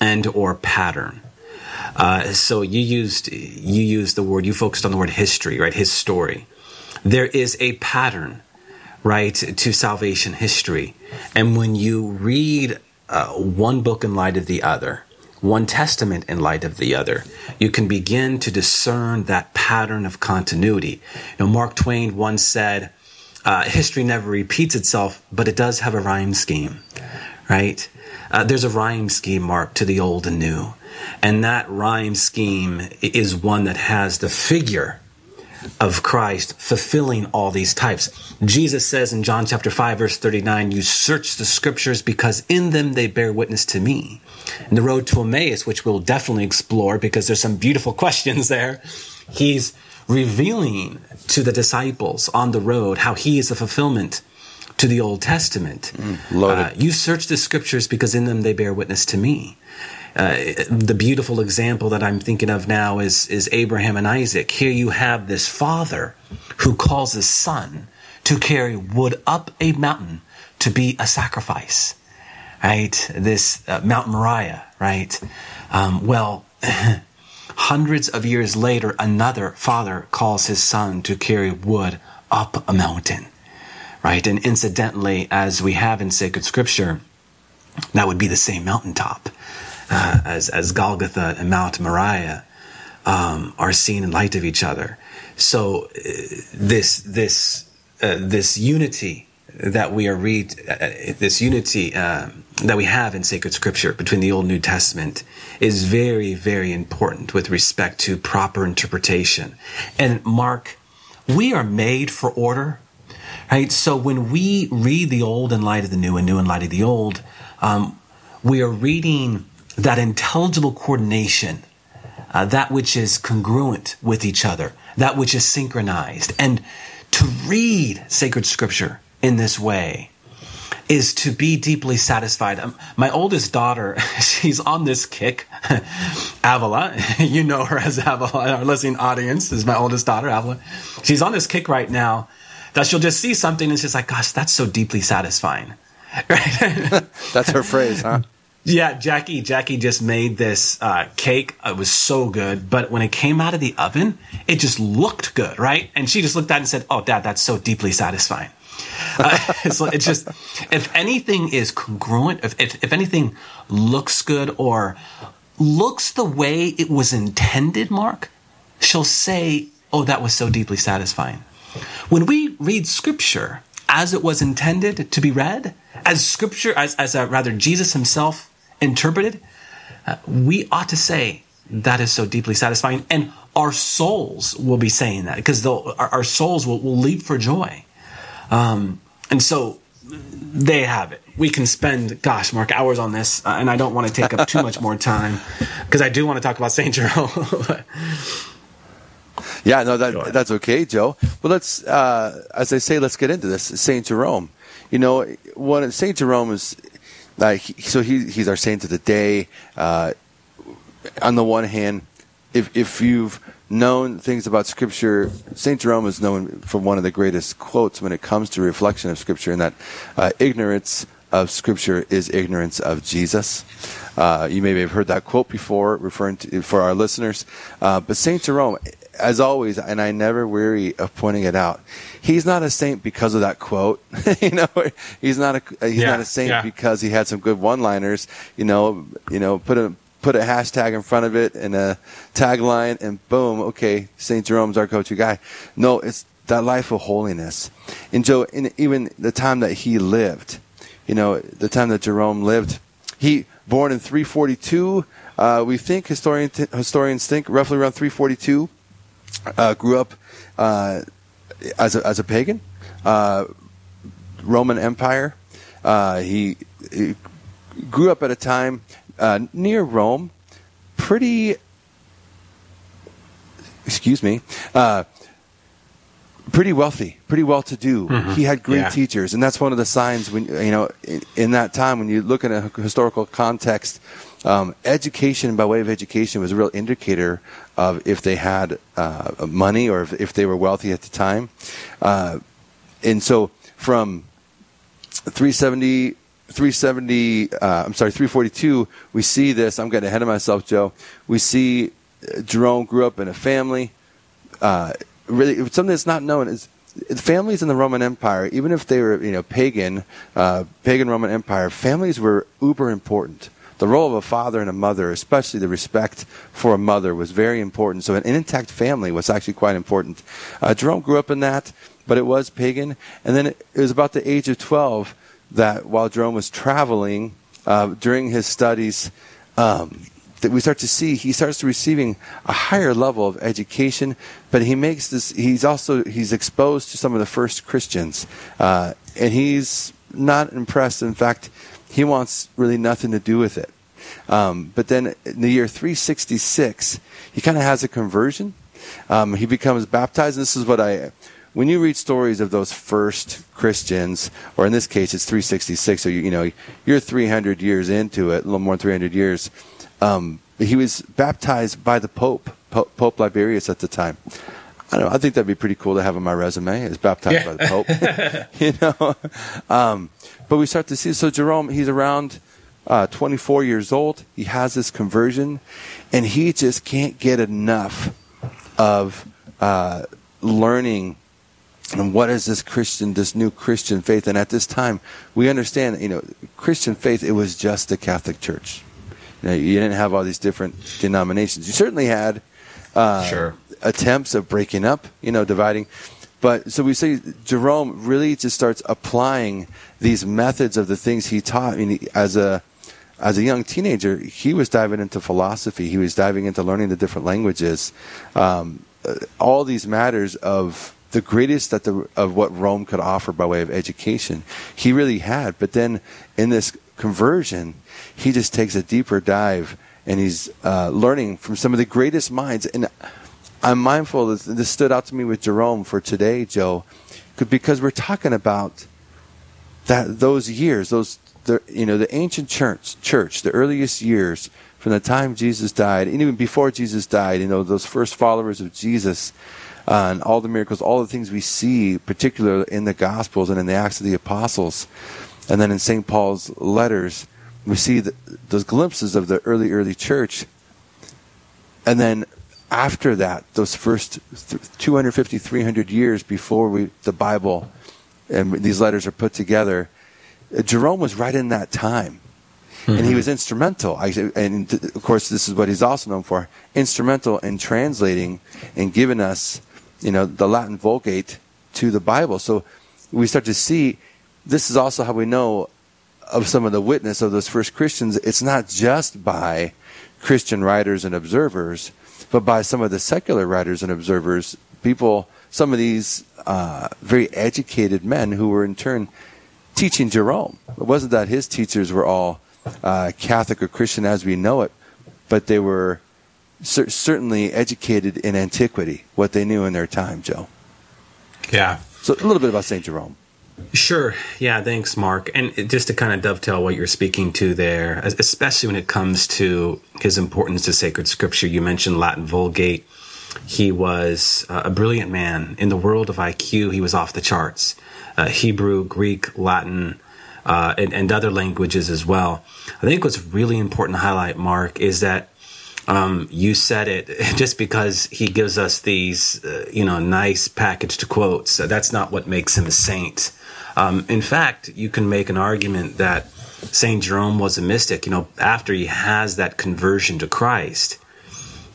and or pattern. Uh, so you used you used the word you focused on the word history, right? His story. There is a pattern right, to salvation history. And when you read uh, one book in light of the other, one testament in light of the other, you can begin to discern that pattern of continuity. You know, Mark Twain once said, uh, history never repeats itself, but it does have a rhyme scheme, right? Uh, there's a rhyme scheme, Mark, to the old and new. And that rhyme scheme is one that has the figure of Christ fulfilling all these types. Jesus says in John chapter 5 verse 39, you search the scriptures because in them they bear witness to me. In the road to Emmaus, which we'll definitely explore because there's some beautiful questions there, he's revealing to the disciples on the road how he is the fulfillment to the Old Testament. Mm, uh, you search the scriptures because in them they bear witness to me. Uh, the beautiful example that I'm thinking of now is is Abraham and Isaac. Here you have this father who calls his son to carry wood up a mountain to be a sacrifice, right? This uh, Mount Moriah, right? Um, well, hundreds of years later, another father calls his son to carry wood up a mountain, right? And incidentally, as we have in sacred scripture, that would be the same mountaintop uh, as as Golgotha and Mount Moriah um, are seen in light of each other. So uh, this this uh, this unity that we are read uh, this unity uh, that we have in sacred scripture between the Old and New Testament is very very important with respect to proper interpretation. And Mark, we are made for order. Right, so when we read the old in light of the new and new in light of the old, um, we are reading that intelligible coordination, uh, that which is congruent with each other, that which is synchronized. And to read sacred scripture in this way is to be deeply satisfied. Um, my oldest daughter, she's on this kick. Avila, you know her as Avila, our listening audience is my oldest daughter, Avila. She's on this kick right now that she'll just see something and she's like, gosh, that's so deeply satisfying. Right? that's her phrase, huh? Yeah, Jackie. Jackie just made this uh, cake. It was so good, but when it came out of the oven, it just looked good, right? And she just looked at it and said, "Oh, Dad, that's so deeply satisfying." Uh, so it's just, if anything is congruent, if, if if anything looks good or looks the way it was intended, Mark, she'll say, "Oh, that was so deeply satisfying." When we read Scripture as it was intended to be read, as Scripture, as as uh, rather Jesus Himself interpreted, uh, we ought to say that is so deeply satisfying. And our souls will be saying that because our, our, souls will, will leap for joy. Um, and so they have it. We can spend, gosh, Mark, hours on this, uh, and I don't want to take up too much more time because I do want to talk about Saint Jerome. yeah, no, that, that's okay, Joe. Well, let's, uh, as I say, let's get into this. Saint Jerome. You know, what Saint Jerome is like so he he's our saint of the day. Uh, on the one hand, if if you've known things about Scripture, Saint Jerome is known for one of the greatest quotes when it comes to reflection of Scripture, and that uh, ignorance of Scripture is ignorance of Jesus. Uh, you may have heard that quote before, referring to for our listeners. Uh, but Saint Jerome, as always, and I never weary of pointing it out, he's not a saint because of that quote. you know, he's not a he's yeah, not a saint yeah. because he had some good one-liners. You know, you know, put a put a hashtag in front of it and a tagline, and boom, okay, Saint Jerome's our go-to guy. No, it's that life of holiness. And Joe, in even the time that he lived, you know, the time that Jerome lived, he born in 342. Uh, we think historian, historians think roughly around 342. Uh, grew up uh, as a, as a pagan, uh, Roman Empire. Uh, he, he, grew up at a time uh, near Rome, pretty. Excuse me pretty wealthy, pretty well to do. Mm-hmm. He had great yeah. teachers, and that's one of the signs when you know in, in, that time when you look at a historical context. Um, education, by way of education, was a real indicator of if they had uh, money or if, if, they were wealthy at the time. Uh, and so, from 370 370 uh, i'm sorry 342 we see this i'm getting ahead of myself joe we see uh, jerome grew up in a family uh, really something that's not known is families in the Roman Empire, even if they were you know pagan, uh, pagan Roman Empire, families were uber important. The role of a father and a mother, especially the respect for a mother, was very important. So an intact family was actually quite important. Uh, Jerome grew up in that, but it was pagan. And then it, was about the age of 12 that while Jerome was traveling uh, during his studies, um, that we start to see he starts receiving a higher level of education but he makes this he's also he's exposed to some of the first christians. Uh, and he's not impressed. In fact he wants really nothing to do with it. Um, but then in the year 366 he kind of has a conversion. Um, he becomes baptized. And this is what i when you read stories of those first Christians, or in this case, it's 366, so you, you know you're 300 years into it, a little more than 300 years. Um, he was baptized by the Pope, Pope, Pope Liberius at the time. I don't know. I think that'd be pretty cool to have on my resume. Is baptized yeah. by the Pope, you know. Um, but we start to see. So Jerome, he's around uh, 24 years old. He has this conversion, and he just can't get enough of uh, learning and what is this Christian, this new Christian faith? And at this time, we understand, you know, Christian faith. It was just the Catholic Church. You, know, you didn't have all these different denominations. You certainly had uh, sure. attempts of breaking up, you know, dividing. But so we say Jerome really just starts applying these methods of the things he taught. I mean, as a as a young teenager, he was diving into philosophy. He was diving into learning the different languages. Um, uh, all these matters of the greatest that the, of what Rome could offer by way of education, he really had. But then in this conversion, he just takes a deeper dive and he's uh, learning from some of the greatest minds. And I'm mindful that this stood out to me with Jerome for today, Joe, because we're talking about that those years, those the, you know the ancient church, church, the earliest years from the time Jesus died, and even before Jesus died, you know those first followers of Jesus. Uh, and all the miracles, all the things we see, particularly in the Gospels and in the Acts of the Apostles, and then in St. Paul's letters, we see the, those glimpses of the early, early church. And then after that, those first 250, 300 years before we, the Bible and these letters are put together, Jerome was right in that time. Mm-hmm. And he mm-hmm. was instrumental. And of course, this is what he's also known for instrumental in translating and giving us, you know, the Latin Vulgate to the Bible. So we start to see this is also how we know of some of the witness of those first Christians, it's not just by Christian writers and observers, but by some of the secular writers and observers, people, some of these uh, very educated men who were in turn teaching Jerome. It wasn't that his teachers were all uh, Catholic or Christian as we know it, but they were cer- certainly educated in antiquity, what they knew in their time, Joe. Yeah. So a little bit about St. Jerome. Sure. Yeah. Thanks, Mark. And just to kind of dovetail what you're speaking to there, especially when it comes to his importance to sacred scripture, you mentioned Latin Vulgate. He was uh, a brilliant man. In the world of IQ, he was off the charts. Uh, Hebrew, Greek, Latin, uh, and, and, other languages as well. I think what's really important to highlight, Mark, is that um, you said it just because he gives us these, uh, you know, nice packaged quotes. That's not what makes him a saint. Um, in fact, you can make an argument that Saint Jerome was a mystic. You know, after he has that conversion to Christ,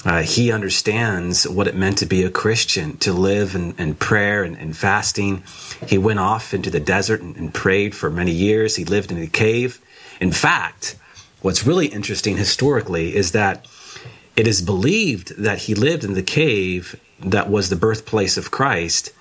uh, he understands what it meant to be a Christian, to live in, in prayer and, and, fasting. He went off into the desert and, and prayed for many years. He lived in a cave. In fact, what's really interesting historically is that it is believed that he lived in the cave that was the birthplace of Christ.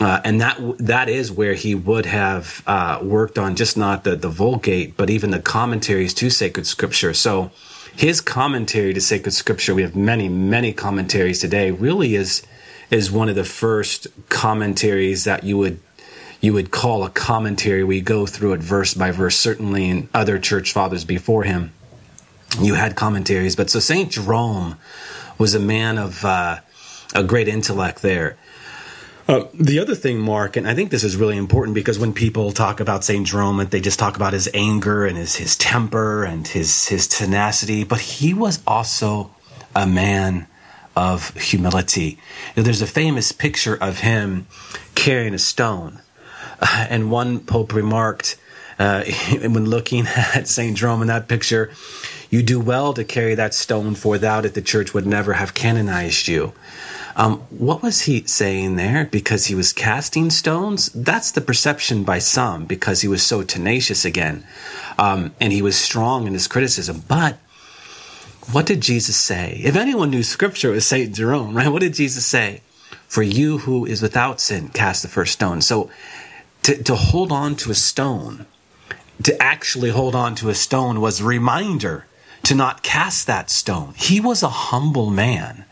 Uh, and that that is where he would have uh, worked on just not the, the Vulgate, but even the commentaries to sacred scripture. So his commentary to sacred scripture, we have many, many commentaries today, really is is one of the first commentaries that you would you would call a commentary. We go through it verse by verse, certainly in other church fathers before him you had commentaries. But so St. Jerome was a man of uh, a great intellect there. Uh, the other thing, Mark, and I think this is really important because when people talk about Saint Jerome, they just talk about his anger and his his temper and his his tenacity, but he was also a man of humility. You know, there's a famous picture of him carrying a stone, uh, and one pope remarked uh, when looking at Saint Jerome in that picture, you do well to carry that stone, for without it the church would never have canonized you. Um, what was he saying there? Because he was casting stones? That's the perception by some, because he was so tenacious again. Um, and he was strong in his criticism. But what did Jesus say? If anyone knew scripture, it was St. Jerome, right? What did Jesus say? For you who is without sin, cast the first stone. So to, to hold on to a stone, to actually hold on to a stone was a reminder to not cast that stone. He was a humble man.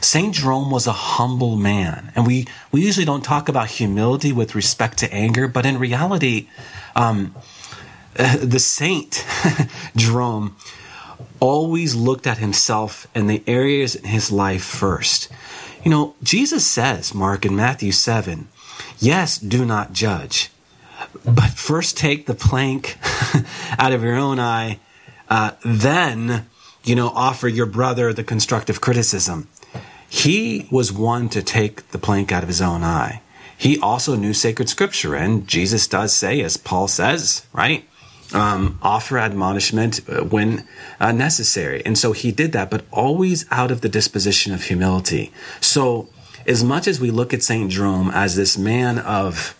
St. Jerome was a humble man. And we, we usually don't talk about humility with respect to anger, but in reality, um, the saint, Jerome, always looked at himself and the areas in his life first. You know, Jesus says, Mark in Matthew 7, yes, do not judge, but first take the plank out of your own eye uh, then you know offer your brother the constructive criticism. He was one to take the plank out of his own eye. He also knew sacred scripture, and Jesus does say, as Paul says, right? Um, offer admonishment uh, when uh, necessary. And so he did that, but always out of the disposition of humility. So, as much as we look at St. Jerome as this man of,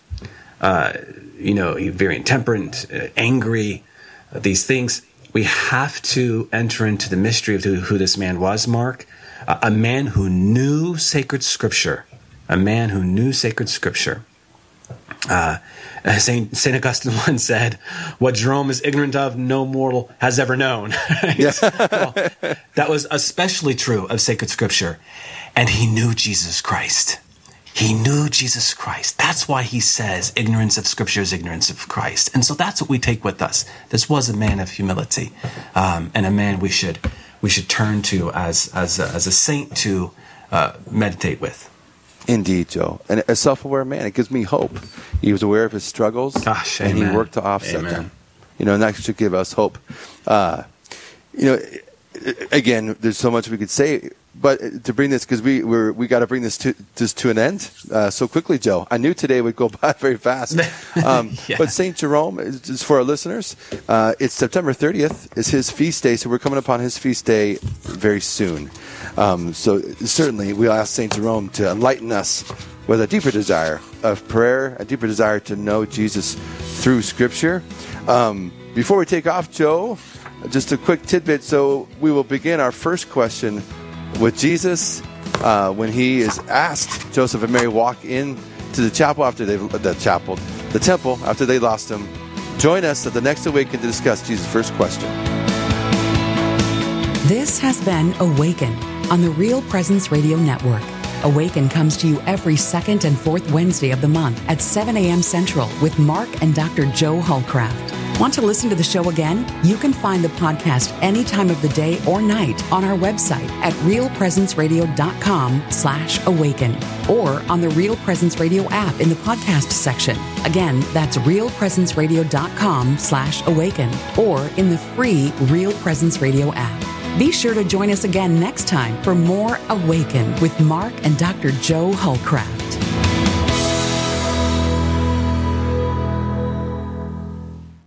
uh, you know, very intemperate, uh, angry, uh, these things, we have to enter into the mystery of who, who this man was, Mark. Uh, a man who knew sacred scripture. A man who knew sacred scripture. Uh, Saint Saint Augustine once said, "What Jerome is ignorant of, no mortal has ever known." well, that was especially true of sacred scripture, and he knew Jesus Christ. He knew Jesus Christ. That's why he says ignorance of Scripture is ignorance of Christ. And so that's what we take with us. This was a man of humility, um, and a man we should we should turn to as as a, as a saint to uh, meditate with. Indeed, Joe, and a self-aware man. It gives me hope. He was aware of his struggles, Gosh, and he worked to offset amen. them. You know, and that should give us hope. Uh, you know, again, there's so much we could say but to bring this because we we're, we got to bring this to just to an end uh, so quickly, Joe. I knew today would go by very fast. Um, yeah. But Saint Jerome is for our listeners. Uh, it's September 30th is his feast day, so we're coming upon his feast day very soon. Um, so certainly we'll ask Saint Jerome to enlighten us with a deeper desire of prayer, a deeper desire to know Jesus through Scripture. Um, before we take off, Joe, just a quick tidbit. So we will begin our first question with Jesus uh, when he is asked Joseph and Mary walk in to the chapel after they the chapel the temple after they lost him. Join us at the next awaken to discuss Jesus' first question. This has been Awaken on the Real Presence Radio Network. Awaken comes to you every second and fourth Wednesday of the month at 7 a.m. Central with Mark and Dr. Joe Hollcraft. Want to listen to the show again? You can find the podcast any time of the day or night on our website at realpresenceradio.com slash awaken or on the Real Presence Radio app in the podcast section. Again, that's realpresenceradio.com slash awaken or in the free Real Presence Radio app. Be sure to join us again next time for more Awaken with Mark and Dr. Joe Hollcraft.